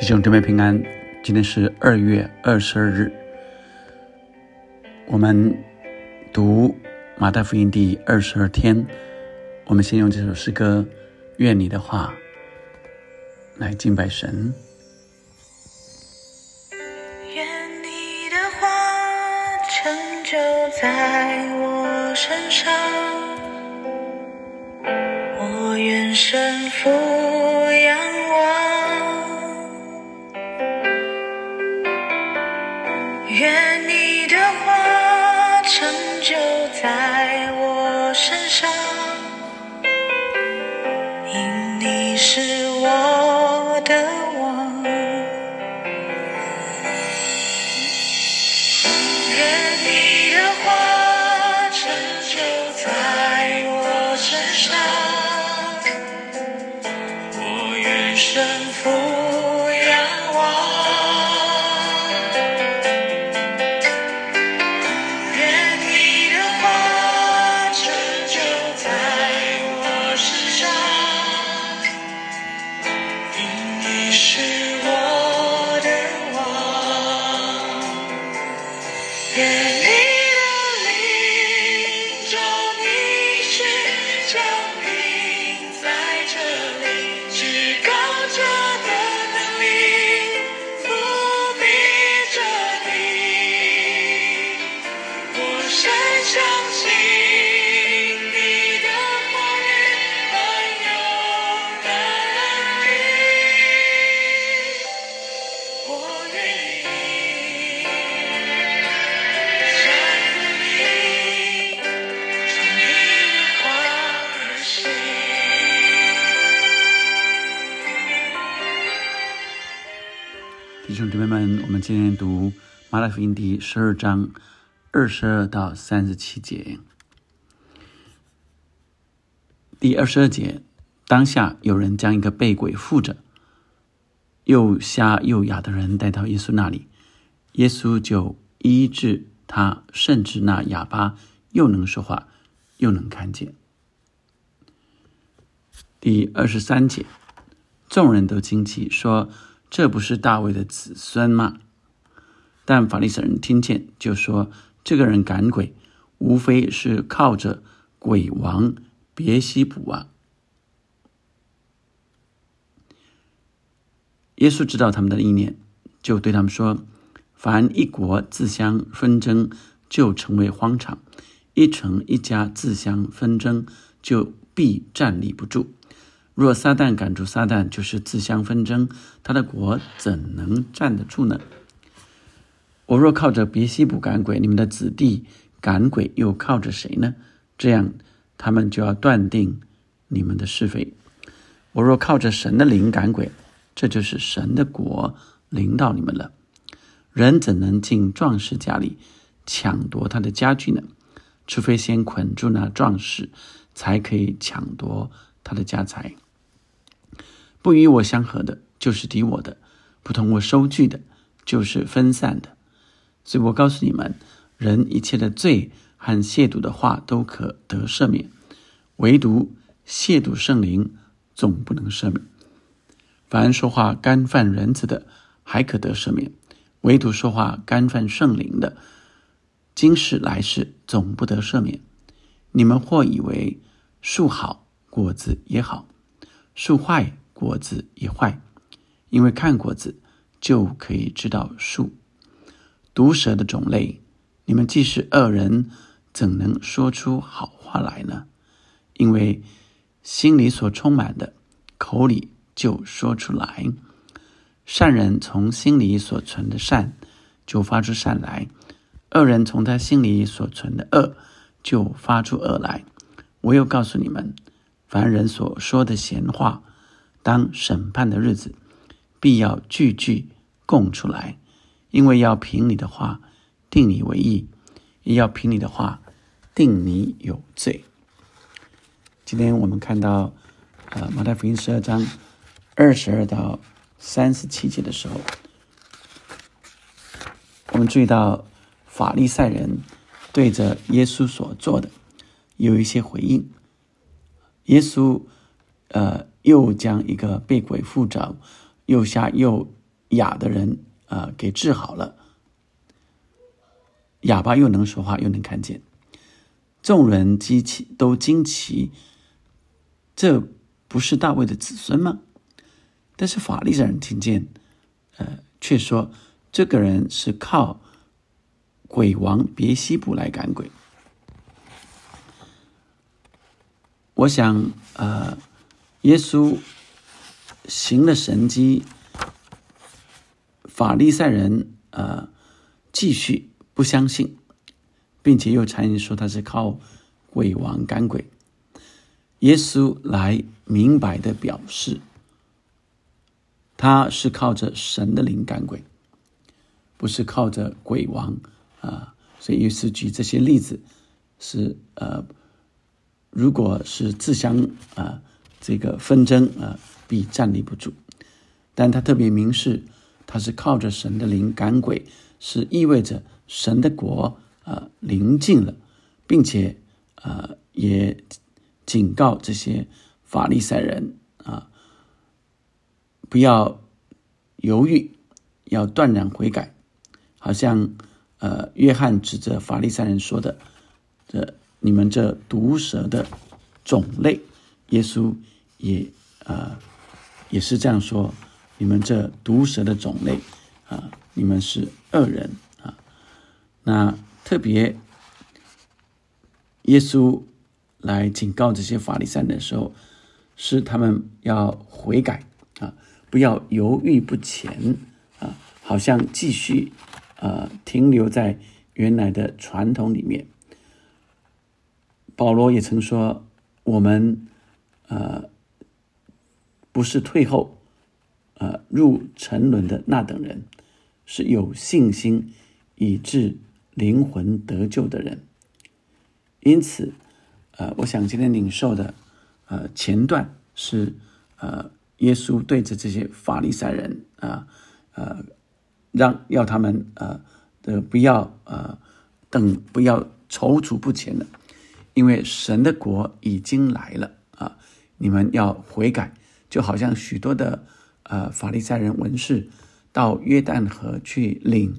弟兄姊妹平安，今天是二月二十二日，我们读马太福音第二十二天。我们先用这首诗歌《愿你的话》来敬拜神。愿你的话成就在我身上，我愿身俯兄姊妹们，我们今天读马太福音第十二章二十二到三十七节。第二十二节，当下有人将一个被鬼附着、又瞎又哑的人带到耶稣那里，耶稣就医治他，甚至那哑巴又能说话，又能看见。第二十三节，众人都惊奇，说：“这不是大卫的子孙吗？”但法利赛人听见，就说：“这个人赶鬼，无非是靠着鬼王别西卜啊。”耶稣知道他们的意念，就对他们说：“凡一国自相纷争，就成为荒场；一城一家自相纷争，就必站立不住。若撒旦赶出撒旦，就是自相纷争，他的国怎能站得住呢？我若靠着别西卜赶鬼，你们的子弟赶鬼又靠着谁呢？这样，他们就要断定你们的是非。我若靠着神的灵赶鬼，这就是神的国临到你们了。人怎能进壮士家里抢夺他的家具呢？除非先捆住那壮士，才可以抢夺他的家财。不与我相合的，就是敌我的；不同我收据的，就是分散的。所以我告诉你们，人一切的罪和亵渎的话都可得赦免，唯独亵渎圣灵总不能赦免。凡说话干犯人子的，还可得赦免；唯独说话干犯圣灵的，今世来世总不得赦免。你们或以为树好果子也好，树坏果子也坏，因为看果子就可以知道树。毒蛇的种类，你们既是恶人，怎能说出好话来呢？因为心里所充满的，口里就说出来。善人从心里所存的善，就发出善来；恶人从他心里所存的恶，就发出恶来。我又告诉你们，凡人所说的闲话，当审判的日子，必要句句供出来。因为要凭你的话定你为义，也要凭你的话定你有罪。今天我们看到，呃，马太福音十二章二十二到三十七节的时候，我们注意到法利赛人对着耶稣所做的有一些回应。耶稣，呃，又将一个被鬼附着、又瞎又哑的人啊给治好了，哑巴又能说话又能看见，众人惊奇都惊奇，这不是大卫的子孙吗？但是法利赛人听见，呃，却说这个人是靠鬼王别西卜来赶鬼。我想，呃，耶稣行了神迹，法利赛人呃继续不相信，并且又残言说他是靠鬼王赶鬼。耶稣来明白的表示。他是靠着神的灵赶鬼，不是靠着鬼王啊。所以，耶稣举这些例子是呃，如果是自相啊这个纷争啊，必站立不住。但他特别明示，他是靠着神的灵赶鬼，是意味着神的国啊临近了，并且啊也警告这些法利赛人啊。不要犹豫，要断然悔改。好像呃，约翰指着法利赛人说的：“这你们这毒蛇的种类。”耶稣也呃也是这样说：“你们这毒蛇的种类啊，你们是恶人啊。”那特别耶稣来警告这些法利赛的时候，是他们要悔改啊。不要犹豫不前啊！好像继续呃停留在原来的传统里面。保罗也曾说：“我们呃不是退后呃入沉沦的那等人，是有信心以致灵魂得救的人。”因此，呃，我想今天领受的呃前段是呃。耶稣对着这些法利赛人啊，呃，让要他们呃的不要呃等不要踌躇不前了，因为神的国已经来了啊！你们要悔改，就好像许多的呃法利赛人文士到约旦河去领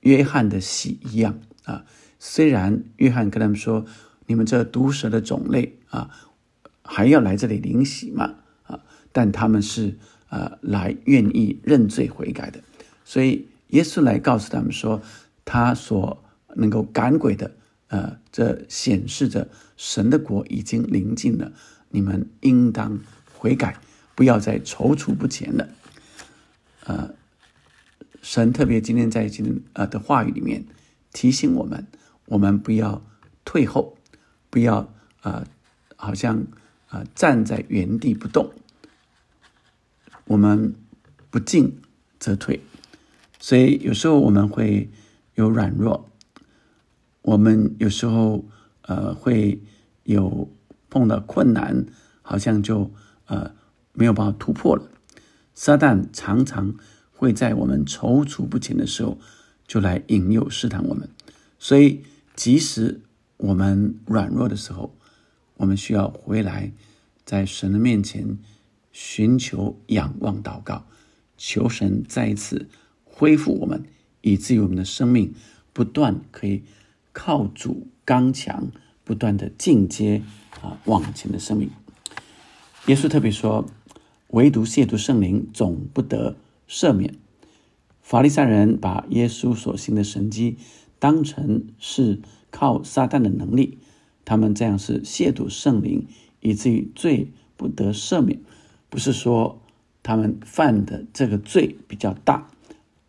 约翰的洗一样啊。虽然约翰跟他们说：“你们这毒蛇的种类啊，还要来这里领洗吗？”但他们是呃来愿意认罪悔改的，所以耶稣来告诉他们说，他所能够赶鬼的，呃，这显示着神的国已经临近了，你们应当悔改，不要再踌躇不前了。呃，神特别今天在今呃的话语里面提醒我们，我们不要退后，不要呃好像啊站在原地不动。我们不进则退，所以有时候我们会有软弱，我们有时候呃会有碰到困难，好像就呃没有办法突破了。撒旦常常会在我们踌躇不前的时候，就来引诱试探我们。所以，即使我们软弱的时候，我们需要回来，在神的面前。寻求、仰望、祷告，求神再一次恢复我们，以至于我们的生命不断可以靠主刚强，不断的进阶啊往前的生命。耶稣特别说，唯独亵渎圣灵，总不得赦免。法利赛人把耶稣所行的神迹当成是靠撒旦的能力，他们这样是亵渎圣灵，以至于罪不得赦免。不是说他们犯的这个罪比较大，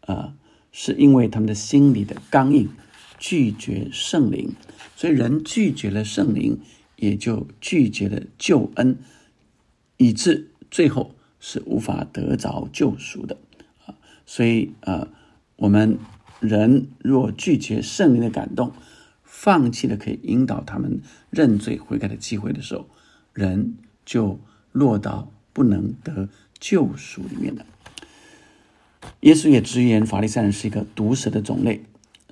呃，是因为他们的心里的刚硬，拒绝圣灵，所以人拒绝了圣灵，也就拒绝了救恩，以致最后是无法得着救赎的啊。所以呃，我们人若拒绝圣灵的感动，放弃了可以引导他们认罪悔改的机会的时候，人就落到。不能得救赎里面的，耶稣也直言法利赛人是一个毒蛇的种类，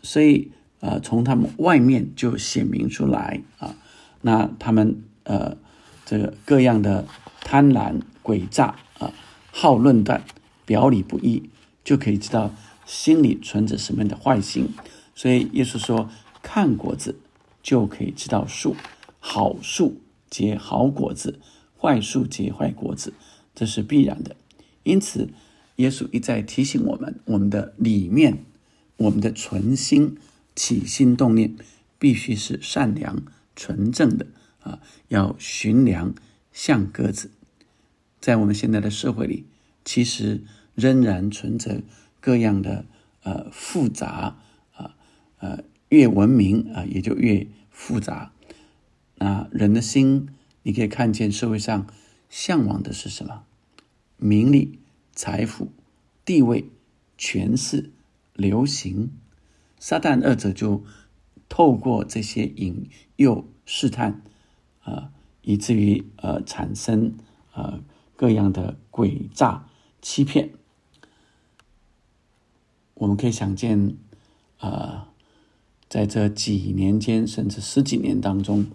所以呃，从他们外面就显明出来啊，那他们呃这个各样的贪婪诡诈啊，好论断，表里不一，就可以知道心里存着什么样的坏心。所以耶稣说：“看果子就可以知道树，好树结好果子，坏树结坏果子，这是必然的。”因此，耶稣一再提醒我们：我们的里面，我们的存心、起心动念，必须是善良、纯正的啊！要寻良像鸽子。在我们现在的社会里，其实仍然存着各样的呃复杂啊呃越文明啊也就越复杂。那人的心，你可以看见社会上向往的是什么？名利、财富、地位、权势、流行。撒旦二者就透过这些引诱试探啊，以至于呃产生呃。各样的诡诈欺骗，我们可以想见，啊，在这几年间，甚至十几年当中，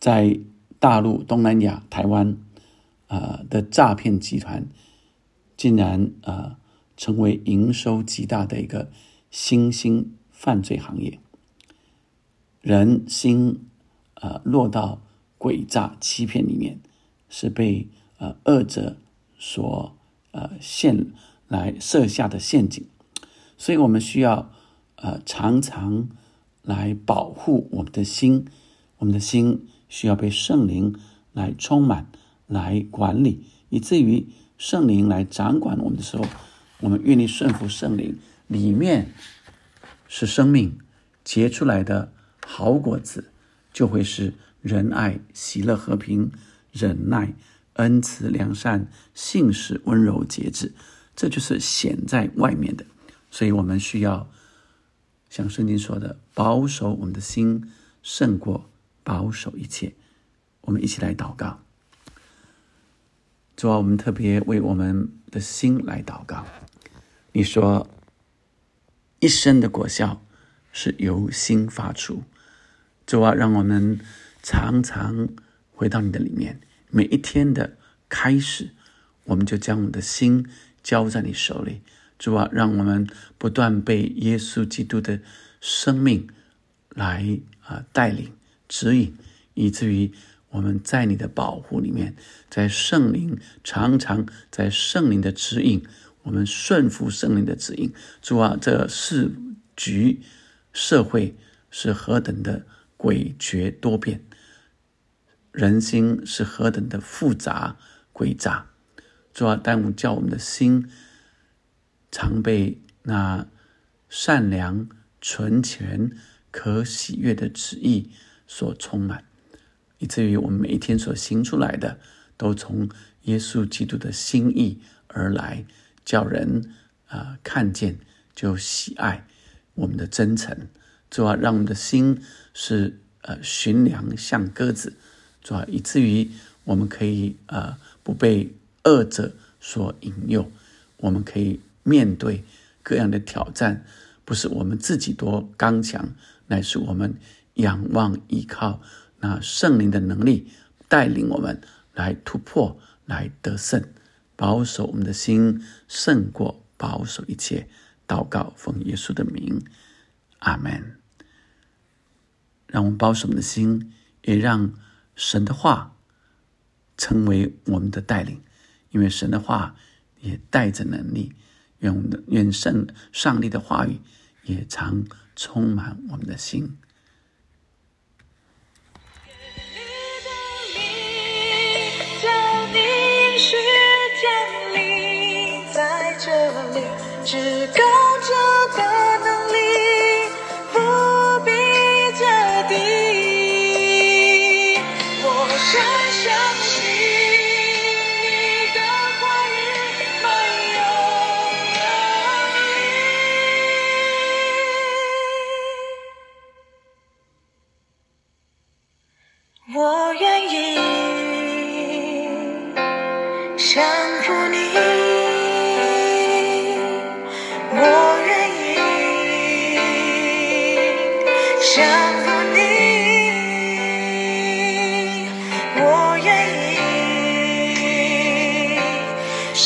在大陆、东南亚、台湾，啊的诈骗集团，竟然啊成为营收极大的一个新兴犯罪行业，人心啊落到诡诈欺骗里面。是被呃恶者所呃陷来设下的陷阱，所以我们需要呃常常来保护我们的心，我们的心需要被圣灵来充满、来管理，以至于圣灵来掌管我们的时候，我们愿意顺服圣灵，里面是生命结出来的好果子，就会是仁爱、喜乐、和平。忍耐、恩慈、良善、信实、温柔、节制，这就是显在外面的。所以我们需要像圣经说的，保守我们的心，胜过保守一切。我们一起来祷告。主啊，我们特别为我们的心来祷告。你说，一生的果效是由心发出。主啊，让我们常常。回到你的里面，每一天的开始，我们就将我们的心交在你手里，主啊，让我们不断被耶稣基督的生命来啊带领指引，以至于我们在你的保护里面，在圣灵常常在圣灵的指引，我们顺服圣灵的指引。主啊，这世局社会是何等的诡谲多变。人心是何等的复杂诡诈，主要耽误叫我们的心常被那善良、纯全、可喜悦的旨意所充满，以至于我们每一天所行出来的，都从耶稣基督的心意而来，叫人啊看见就喜爱我们的真诚，主要让我们的心是呃寻良像鸽子。主要以至于我们可以呃不被恶者所引诱，我们可以面对各样的挑战，不是我们自己多刚强，乃是我们仰望依靠。那圣灵的能力带领我们来突破，来得胜，保守我们的心胜过保守一切。祷告奉耶稣的名，阿门。让我们保守我们的心，也让。神的话成为我们的带领，因为神的话也带着能力。愿我们的愿圣上帝的话语也常充满我们的心。至高者的能力不必加低，我深相信。